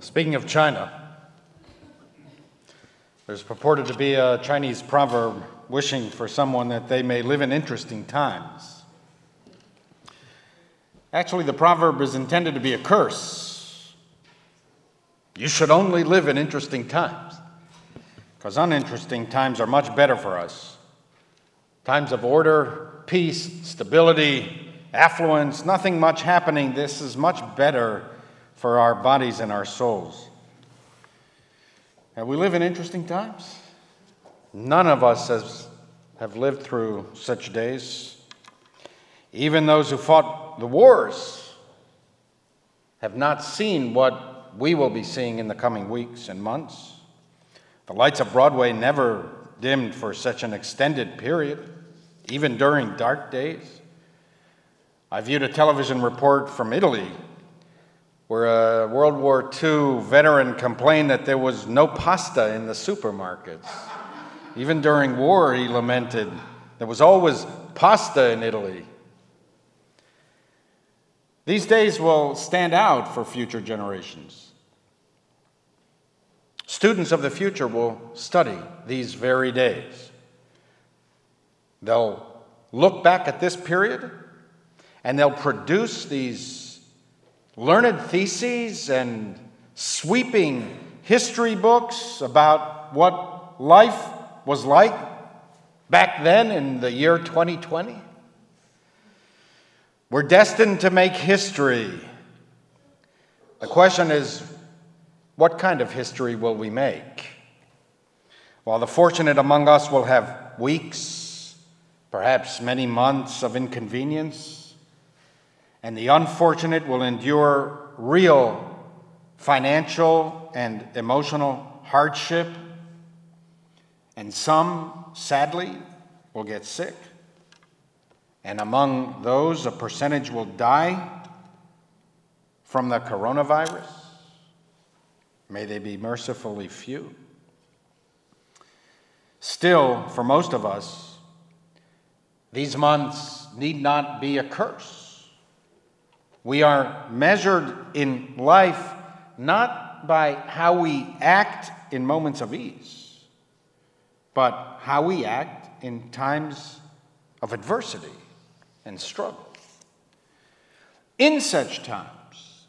Speaking of China, there's purported to be a Chinese proverb wishing for someone that they may live in interesting times. Actually, the proverb is intended to be a curse. You should only live in interesting times, because uninteresting times are much better for us. Times of order, peace, stability, affluence, nothing much happening. This is much better for our bodies and our souls. And we live in interesting times. None of us has, have lived through such days. Even those who fought the wars have not seen what we will be seeing in the coming weeks and months. The lights of Broadway never dimmed for such an extended period, even during dark days. I viewed a television report from Italy where a World War II veteran complained that there was no pasta in the supermarkets. Even during war, he lamented there was always pasta in Italy. These days will stand out for future generations. Students of the future will study these very days. They'll look back at this period and they'll produce these learned theses and sweeping history books about what life was like back then in the year 2020. We're destined to make history. The question is what kind of history will we make? While the fortunate among us will have weeks, perhaps many months of inconvenience, and the unfortunate will endure real financial and emotional hardship, and some, sadly, will get sick. And among those, a percentage will die from the coronavirus. May they be mercifully few. Still, for most of us, these months need not be a curse. We are measured in life not by how we act in moments of ease, but how we act in times of adversity and struggle. In such times,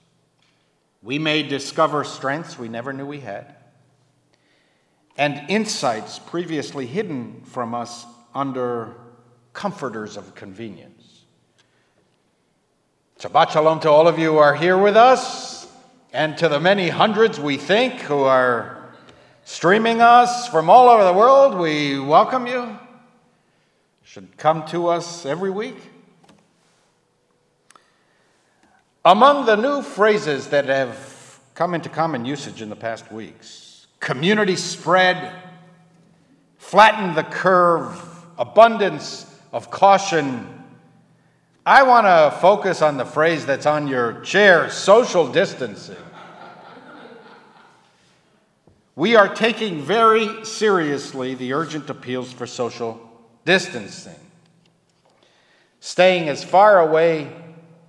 we may discover strengths we never knew we had and insights previously hidden from us under comforters of convenience. Shabbat Shalom to all of you who are here with us, and to the many hundreds we think who are streaming us from all over the world. We welcome you. Should come to us every week. Among the new phrases that have come into common usage in the past weeks community spread, flatten the curve, abundance of caution, I want to focus on the phrase that's on your chair social distancing. We are taking very seriously the urgent appeals for social distancing, staying as far away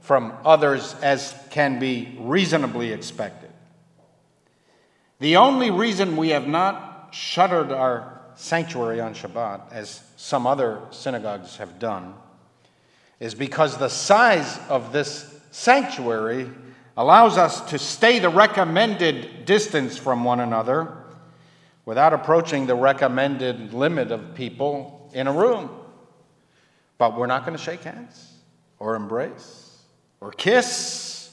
from others as can be reasonably expected. The only reason we have not shuttered our sanctuary on Shabbat, as some other synagogues have done, is because the size of this sanctuary allows us to stay the recommended distance from one another without approaching the recommended limit of people in a room. But we're not going to shake hands or embrace or kiss.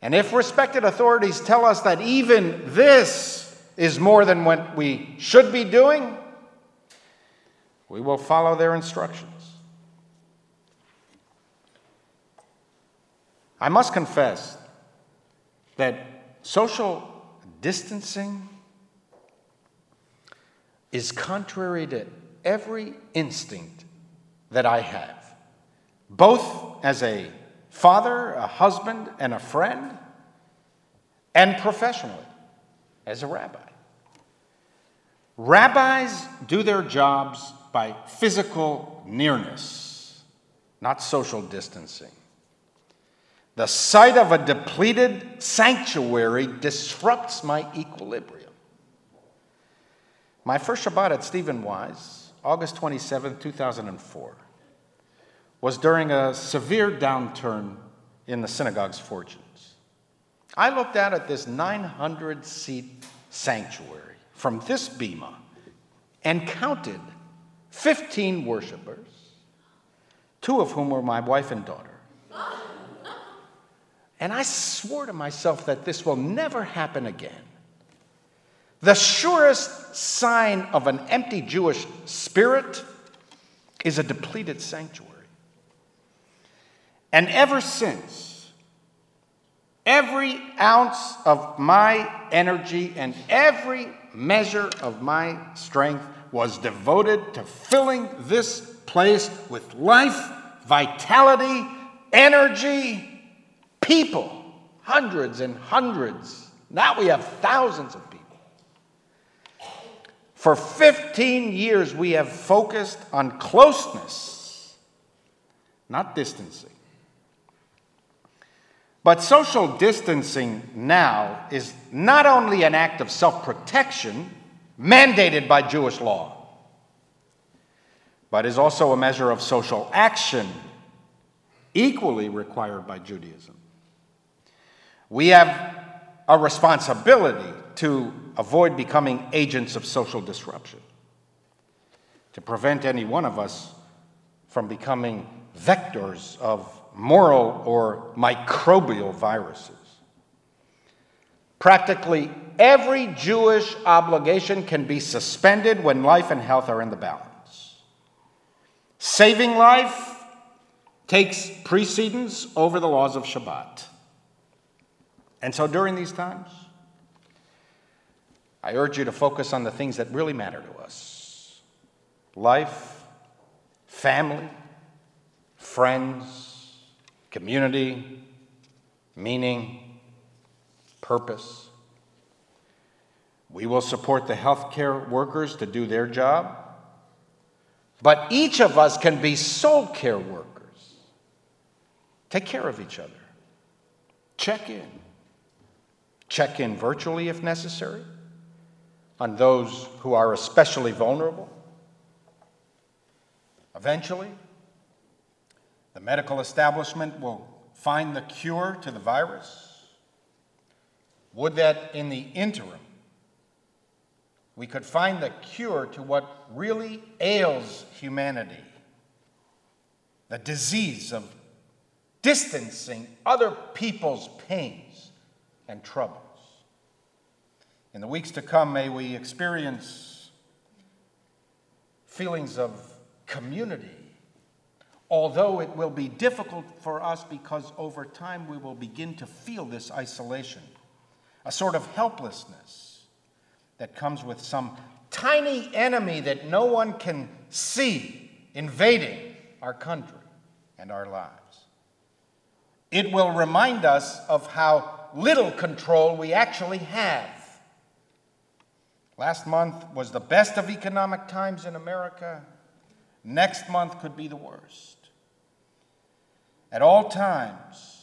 And if respected authorities tell us that even this is more than what we should be doing, we will follow their instructions. I must confess that social distancing is contrary to every instinct that I have, both as a father, a husband, and a friend, and professionally as a rabbi. Rabbis do their jobs by physical nearness, not social distancing. The sight of a depleted sanctuary disrupts my equilibrium. My first Shabbat at Stephen Wise, August 27, 2004, was during a severe downturn in the synagogue's fortunes. I looked out at this 900 seat sanctuary from this bema and counted 15 worshipers, two of whom were my wife and daughter. And I swore to myself that this will never happen again. The surest sign of an empty Jewish spirit is a depleted sanctuary. And ever since, every ounce of my energy and every measure of my strength was devoted to filling this place with life, vitality, energy, people, hundreds and hundreds. Now we have thousands of people. For 15 years, we have focused on closeness, not distancing. But social distancing now is not only an act of self protection mandated by Jewish law, but is also a measure of social action equally required by Judaism. We have a responsibility to avoid becoming agents of social disruption, to prevent any one of us from becoming vectors of moral or microbial viruses. Practically every Jewish obligation can be suspended when life and health are in the balance. Saving life takes precedence over the laws of Shabbat. And so during these times, I urge you to focus on the things that really matter to us life, family, friends, community, meaning, purpose. We will support the healthcare workers to do their job, but each of us can be soul care workers. Take care of each other, check in, check in virtually if necessary on those who are especially vulnerable. Eventually, the medical establishment will find the cure to the virus. Would that in the interim, we could find the cure to what really ails humanity the disease of distancing other people's pains and troubles. In the weeks to come, may we experience feelings of community, although it will be difficult for us because over time we will begin to feel this isolation, a sort of helplessness that comes with some tiny enemy that no one can see invading our country and our lives. It will remind us of how little control we actually have. Last month was the best of economic times in America. Next month could be the worst. At all times,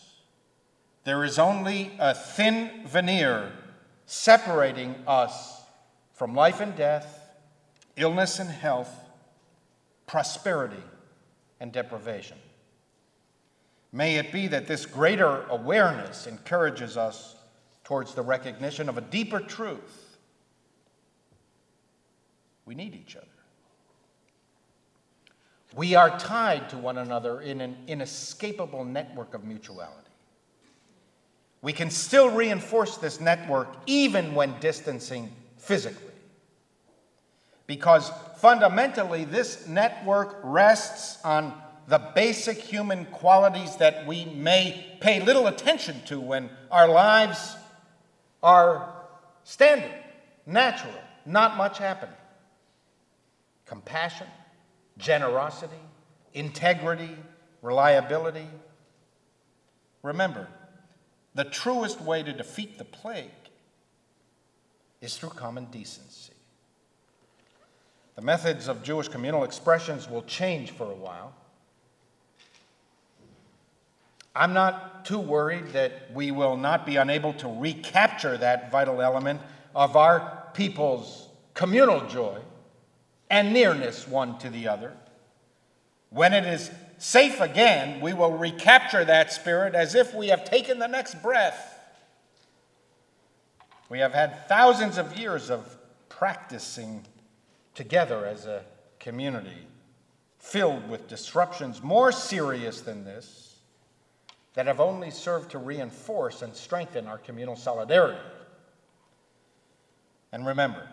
there is only a thin veneer separating us from life and death, illness and health, prosperity and deprivation. May it be that this greater awareness encourages us towards the recognition of a deeper truth. We need each other. We are tied to one another in an inescapable network of mutuality. We can still reinforce this network even when distancing physically. Because fundamentally, this network rests on the basic human qualities that we may pay little attention to when our lives are standard, natural, not much happening. Compassion, generosity, integrity, reliability. Remember, the truest way to defeat the plague is through common decency. The methods of Jewish communal expressions will change for a while. I'm not too worried that we will not be unable to recapture that vital element of our people's communal joy and nearness one to the other. When it is safe again, we will recapture that spirit as if we have taken the next breath. We have had thousands of years of practicing together as a community, filled with disruptions more serious than this, that have only served to reinforce and strengthen our communal solidarity. And remember,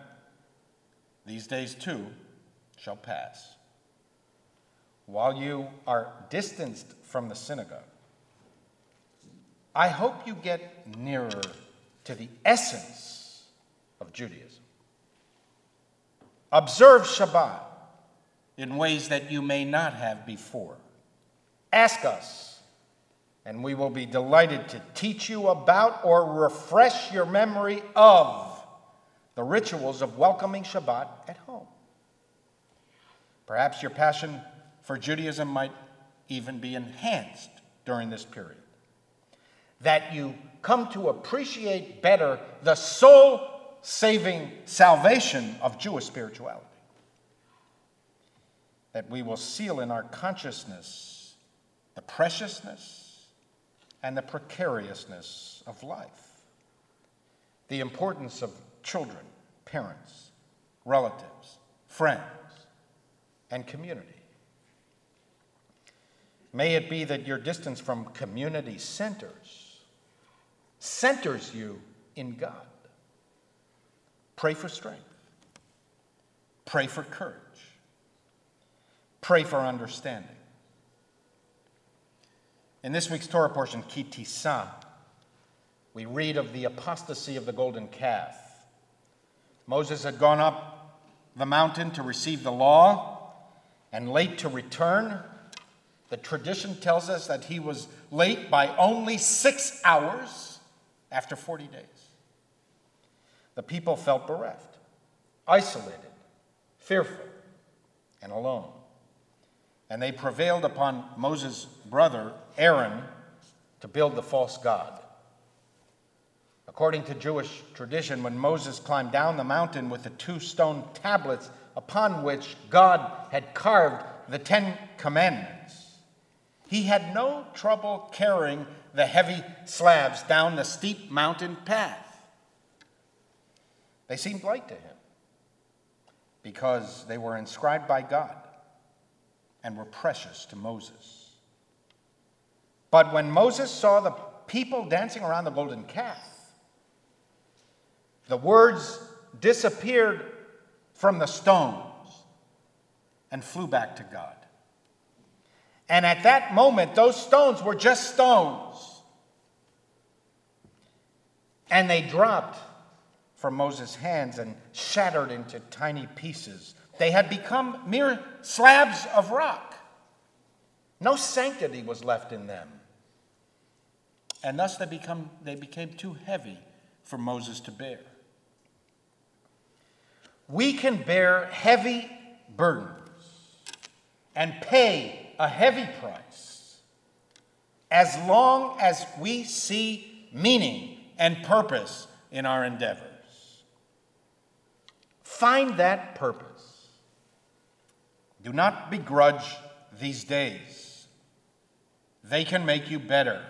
these days too shall pass. While you are distanced from the synagogue, I hope you get nearer to the essence of Judaism. Observe Shabbat in ways that you may not have before. Ask us, and we will be delighted to teach you about or refresh your memory of the rituals of welcoming Shabbat at home. Perhaps your passion for Judaism might even be enhanced during this period. That you come to appreciate better the soul saving salvation of Jewish spirituality. That we will seal in our consciousness the preciousness and the precariousness of life, the importance of children, parents, relatives, friends, and community. May it be that your distance from community centers centers you in God. Pray for strength. Pray for courage. Pray for understanding. In this week's Torah portion, Ki Tisa, we read of the apostasy of the golden calf. Moses had gone up the mountain to receive the law and late to return. The tradition tells us that he was late by only six hours after 40 days. The people felt bereft, isolated, fearful, and alone. And they prevailed upon Moses' brother, Aaron, to build the false god. According to Jewish tradition, when Moses climbed down the mountain with the two stone tablets upon which God had carved the Ten Commandments, he had no trouble carrying the heavy slabs down the steep mountain path. They seemed light to him because they were inscribed by God and were precious to Moses. But when Moses saw the people dancing around the golden calf, the words disappeared from the stones and flew back to God. And at that moment, those stones were just stones. And they dropped from Moses' hands and shattered into tiny pieces. They had become mere slabs of rock. No sanctity was left in them. And thus they, become, they became too heavy for Moses to bear. We can bear heavy burdens and pay a heavy price as long as we see meaning and purpose in our endeavors. Find that purpose. Do not begrudge these days, they can make you better.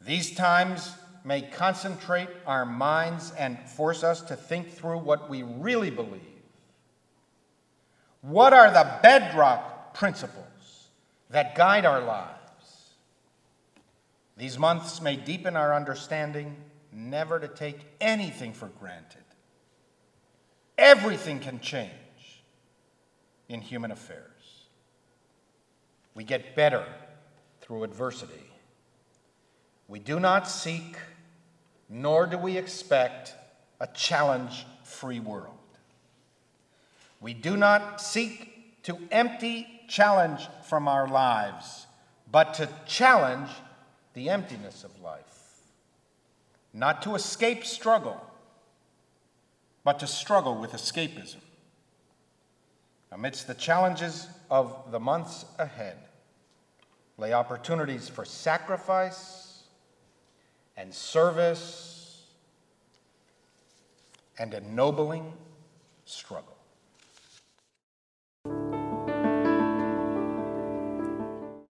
These times may concentrate our minds and force us to think through what we really believe. What are the bedrock principles that guide our lives? These months may deepen our understanding never to take anything for granted Everything can change in human affairs. We get better through adversity. We do not seek, nor do we expect, a challenge free world. We do not seek to empty challenge from our lives, but to challenge the emptiness of life, not to escape struggle but to struggle with escapism. Amidst the challenges of the months ahead, lay opportunities for sacrifice and service and ennobling struggle.